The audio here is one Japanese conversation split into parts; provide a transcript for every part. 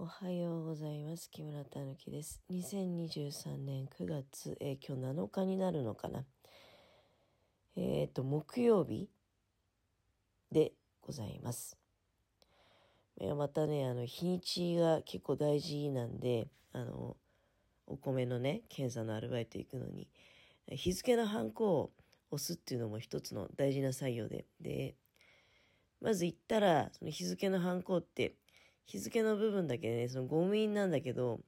おはようございます。木村たぬきです。2023年9月、えー今日7日になるのかな。えっ、と、木曜日でございます。いやまたね、あの、日にちが結構大事なんで、あの、お米のね、検査のアルバイト行くのに、日付のハンコを押すっていうのも一つの大事な作業で、で、まず行ったら、その日付のハンコって、日付の部分だけね、そのゴム印なんだけど、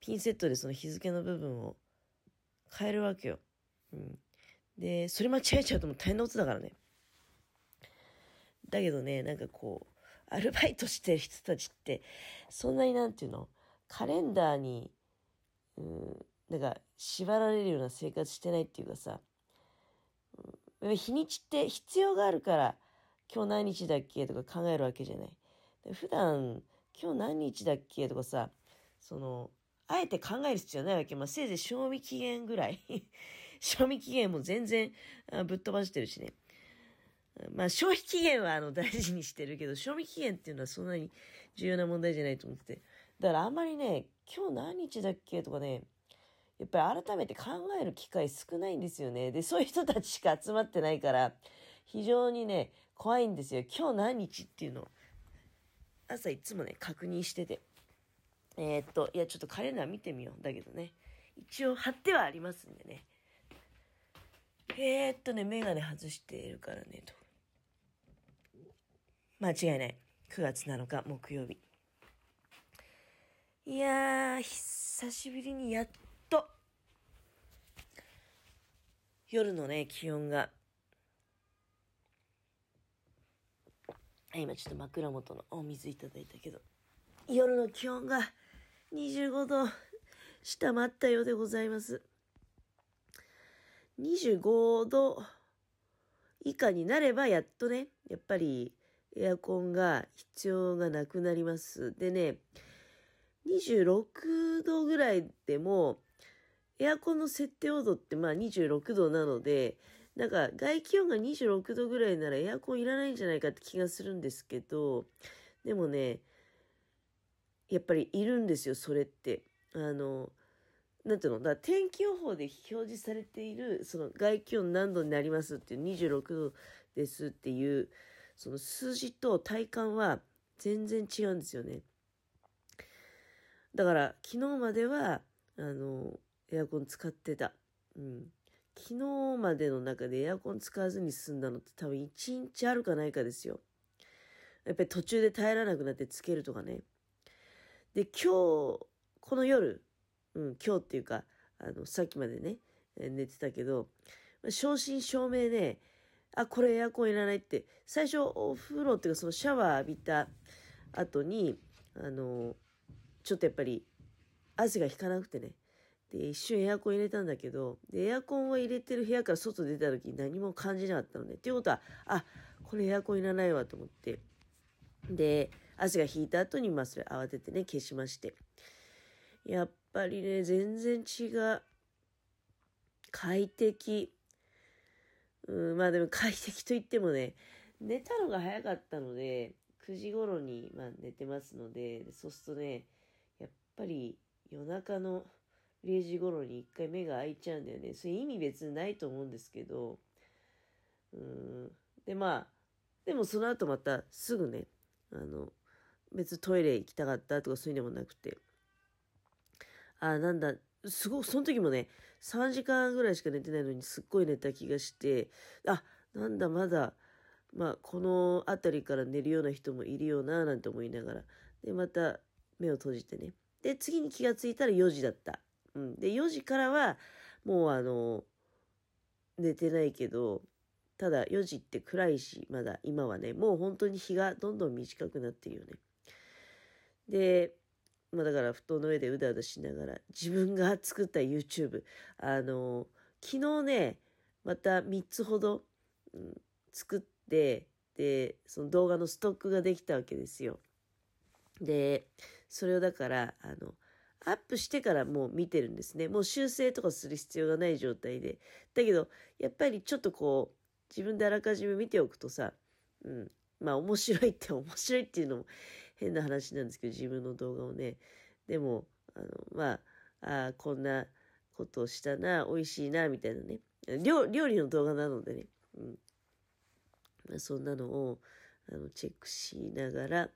ピンセットでその日付の部分を変えるわけよ。うん。で、それ間違えちゃうともう大変なことだからね。だけどね、なんかこう、アルバイトしてる人たちって、そんなになんていうの、カレンダーに、うん、なんか縛られるような生活してないっていうかさ、うん日にちって必要があるから、今日何日だっけとか考えるわけじゃない。で普段、今日何日だっけとかさ、その、あえて考える必要ないわけ。まあ、せいぜい賞味期限ぐらい。賞味期限も全然ぶっ飛ばしてるしね。まあ、消費期限はあの大事にしてるけど、賞味期限っていうのはそんなに重要な問題じゃないと思ってて。だからあんまりね、今日何日だっけとかね、やっぱり改めて考える機会少ないんですよね。で、そういう人たちしか集まってないから、非常にね、怖いんですよ。今日何日っていうの、朝いつもね、確認してて。えーっと、いや、ちょっとカレンダー見てみよう。だけどね、一応貼ってはありますんでね。えーっとね、メガネ外しているからね、と。間違いない。9月7日木曜日。いやー、久しぶりにやっと、夜のね、気温が、今ちょっと枕元のお水いただいたけど、夜の気温が25度下回ったようでございます。25度以下になればやっとね、やっぱりエアコンが必要がなくなります。でね、26度ぐらいでも、エアコンの設定温度ってまあ26度なので、なんか外気温が26度ぐらいならエアコンいらないんじゃないかって気がするんですけど、でもね、やっぱりいるんですよ、それって。あの、なんていうの？だ天気予報で表示されている、その外気温何度になりますっていう26度ですっていう、その数字と体感は全然違うんですよね。だから昨日までは、あの、エアコン使ってた。うん。昨日までの中でエアコン使わずに済んだのって多分1日あるかないかですよ。やっぱり途中で耐えられなくなってつけるとかね。で、今日、この夜、うん、今日っていうか、あの、さっきまでね、寝てたけど、正真正銘ね、あ、これエアコンいらないって、最初お風呂っていうかそのシャワー浴びた後に、あの、ちょっとやっぱり汗が引かなくてね、で、一瞬エアコン入れたんだけど、で、エアコンを入れてる部屋から外出た時に何も感じなかったのね。っていうことは、あ、これエアコンいらないわと思って。で、汗が引いた後に、まあそれ慌ててね、消しまして。やっぱりね、全然違う。快適。うん、まあでも快適といってもね、寝たのが早かったので、9時頃に、まあ、寝てますので、そうするとね、やっぱり夜中の0時頃に一回目が開いちゃうんだよね。それ意味別にないと思うんですけど、うん。で、まあ、でもその後またすぐね、あの、別トイレ行きたかったとかそういうのもなくて、あ、なんだ、すごい、その時もね、3時間ぐらいしか寝てないのにすっごい寝た気がして、あ、なんだ、まだ、まあ、この辺りから寝るような人もいるよな、なんて思いながら。で、また目を閉じてね。で、次に気がついたら4時だった。うん。で、4時からは、もうあの、寝てないけど、ただ4時って暗いし、まだ今はね、もう本当に日がどんどん短くなってるよね。で、まあだから布団の上でうだうだしながら、自分が作った YouTube、あの、昨日ね、また3つほど、うん作って、で、その動画のストックができたわけですよ。で、それをだから、あの、アップしてからもう見てるんですね。もう修正とかする必要がない状態で。だけど、やっぱりちょっとこう、自分であらかじめ見ておくとさ、うん、まあ面白いって面白いっていうのも変な話なんですけど、自分の動画をね。でも、あの、まあ、あこんなことをしたな、美味しいな、みたいなね。料理の動画なのでね。うんまあ、そんなのをあのチェックしながら、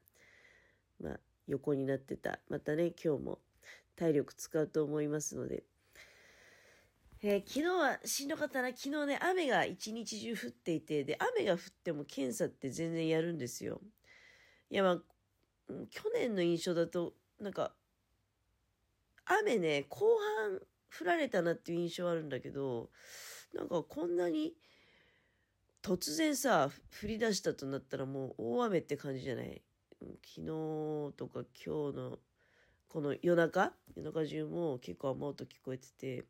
まあ、横になってた。またね、今日も体力使うと思いますので。えー、昨日はしんどかったな。昨日ね、雨が一日中降っていて、で、雨が降っても検査って全然やるんですよ。いや、まあ、去年の印象だと、なんか、雨ね、後半降られたなっていう印象あるんだけど、なんかこんなに突然さ、降り出したとなったらもう大雨って感じじゃない？昨日とか今日のこの夜中夜中中も結構雨音聞こえてて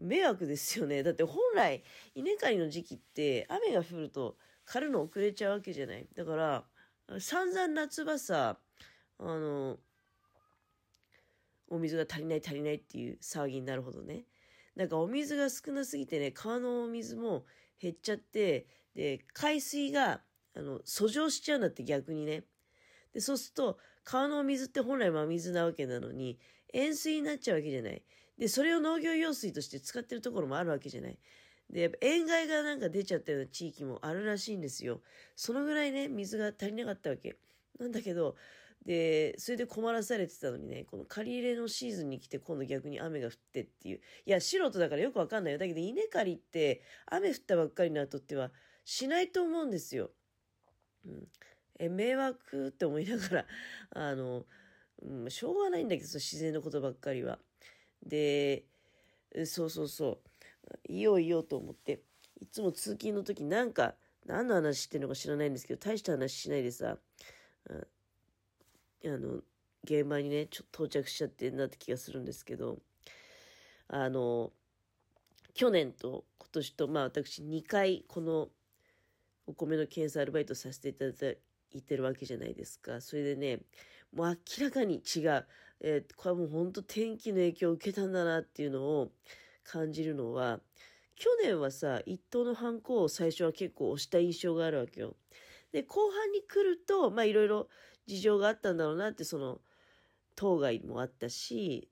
迷惑ですよね。だって本来稲刈りの時期って雨が降ると刈るの遅れちゃうわけじゃない。だから散々夏場さあのお水が足りない足りないっていう騒ぎになるほどね。なんかお水が少なすぎてね川のお水も減っちゃってで海水があの、遡上しちゃうんだって逆にね。で、そうすると、川の水って本来真水なわけなのに、塩水になっちゃうわけじゃない。で、それを農業用水として使ってるところもあるわけじゃない。で、やっぱ塩害がなんか出ちゃったような地域もあるらしいんですよ。そのぐらいね、水が足りなかったわけ。なんだけど、で、それで困らされてたのにね、この借り入れのシーズンに来て今度逆に雨が降ってっていう。いや、素人だからよくわかんないよ。だけど稲刈りって雨降ったばっかりの後ってはしないと思うんですよ。うん、え迷惑って思いながら あの、うん、しょうがないんだけど自然のことばっかりは。でそうそうそう。いよういよと思って。いつも通勤の時なんか何の話してるのか知らないんですけど大した話しないでさあの現場にねちょっと到着しちゃってんなって気がするんですけど。あの去年と今年とまあ私2回このお米の検査アルバイトさせていただいたてるわけじゃないですか。それでね、もう明らかに違う。えー、これはもう本当天気の影響を受けたんだなっていうのを感じるのは、去年はさ、一等のハンコを最初は結構押した印象があるわけよ。で、後半に来ると、まあいろいろ事情があったんだろうなって、その、当該もあったし、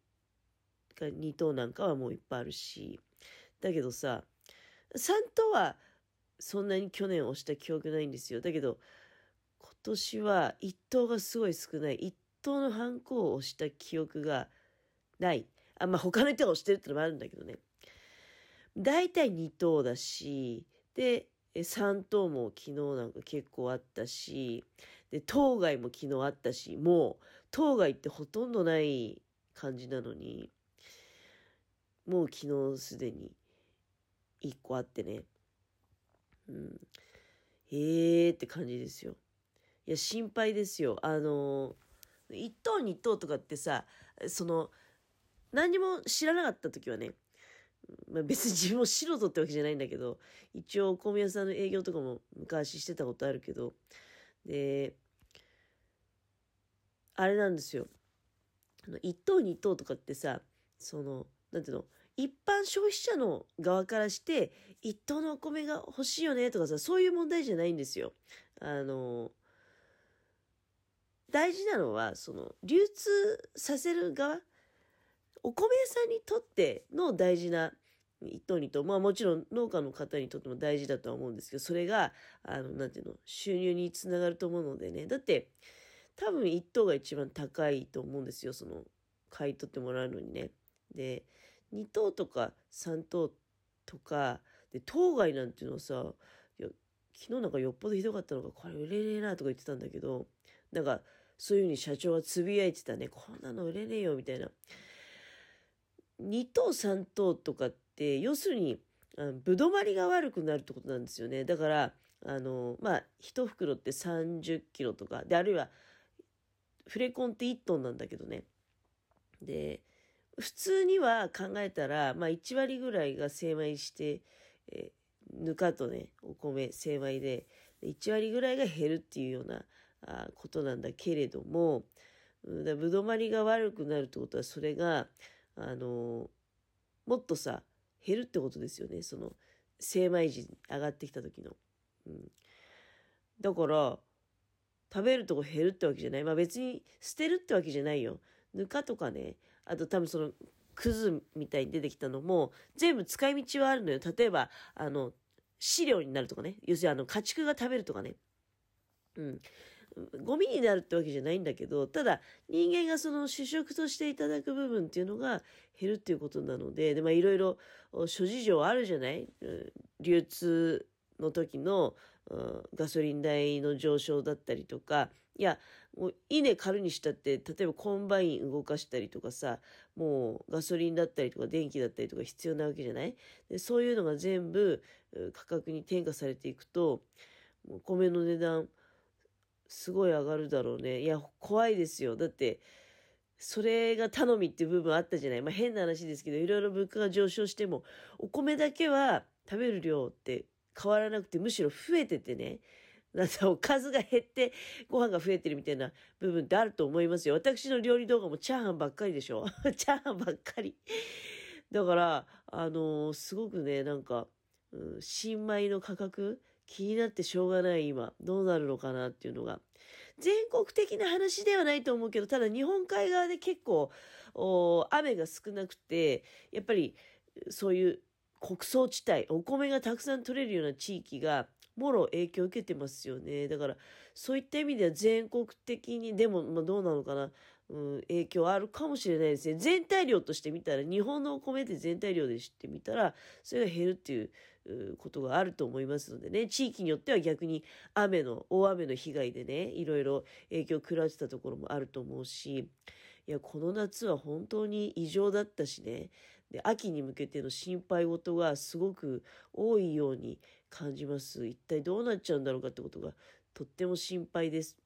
2等なんかはもういっぱいあるし、だけどさ、3等はそんなに去年押した記憶ないんですよ。だけど、年は1等がすごい少ない。1等のハンコを押した記憶がない。あ、まあ他の人が押してるってのもあるんだけどね。大体2等だし、で、3等も昨日なんか結構あったし、で、当該も昨日あったし、もう、当該ってほとんどない感じなのに、もう昨日すでに1個あってね。うん。ええー、って感じですよ。いや、心配ですよ。あの、1等2等とかってさ、その、何も知らなかった時はね、まあ、別に自分も素人ってわけじゃないんだけど、一応お米屋さんの営業とかも昔してたことあるけど、で、あれなんですよ。1等2等とかってさ、その、なんていうの、一般消費者の側からして一等のお米が欲しいよねとかさそういう問題じゃないんですよ。あの大事なのはその流通させる側お米屋さんにとっての大事な一等二等まあもちろん農家の方にとっても大事だとは思うんですけどそれがあのなんていうの収入につながると思うのでねだって多分一等が一番高いと思うんですよその買い取ってもらうのにね。で2等とか3等とかで当該なんていうのはさ昨日なんかよっぽどひどかったのがこれ売れねえなとか言ってたんだけどなんかそういうふうに社長はつぶやいてたね。こんなの売れねえよみたいな。2等3等とかって要するにあのぶどまりが悪くなるってことなんですよね。だからあのまあ1袋って30キロとか。であるいはフレコンって1トンなんだけどね。で普通には考えたら、まあ、1割ぐらいが精米して、え、ぬかとね、お米、精米で、1割ぐらいが減るっていうようなあことなんだけれども、だぶどまりが悪くなるってことは、それが、あのもっとさ、減るってことですよね。その、精米時に上がってきた時の。うん。だから、食べるとこ減るってわけじゃない。まあ別に捨てるってわけじゃないよ。ぬかとかね、あと多分その、くずみたいに出てきたのも、全部使い道はあるのよ。例えば、あの、飼料になるとかね。要するにあの、家畜が食べるとかね。うん。ゴミになるってわけじゃないんだけど、ただ人間がその主食としていただく部分っていうのが減るっていうことなので、で、まあいろいろ諸事情あるじゃない？流通の時の、ガソリン代の上昇だったりとか、いや、もう稲刈るにしたって、例えばコンバイン動かしたりとかさ、もうガソリンだったりとか電気だったりとか必要なわけじゃない？でそういうのが全部価格に転嫁されていくと、もう米の値段、すごい上がるだろうね。いや、怖いですよ。だって、それが頼みっていう部分あったじゃない。まあ変な話ですけど、いろいろ物価が上昇しても、お米だけは食べる量って変わらなくて、むしろ増えててね。なんかおかずが減ってご飯が増えてるみたいな部分ってあると思いますよ。私の料理動画もチャーハンばっかりでしょ チャーハンばっかり。だから、あのー、すごくね、なんか、うん、新米の価格気になってしょうがない今。どうなるのかなっていうのが。全国的な話ではないと思うけど、ただ日本海側で結構、雨が少なくて、やっぱりそういう穀倉地帯、お米がたくさん取れるような地域が、もろ影響を受けてますよね。だから、そういった意味では全国的に、でも、まあ、どうなのかな、うん、影響あるかもしれないですね。全体量として見たら、日本のお米って全体量で知ってみたら、それが減るっていうことがあると思いますのでね、地域によっては逆に雨の、大雨の被害でね、いろいろ影響を食らってたところもあると思うし、いや、この夏は本当に異常だったしね、で秋に向けての心配事がすごく多いように感じます。一体どうなっちゃうんだろうかってことがとっても心配です。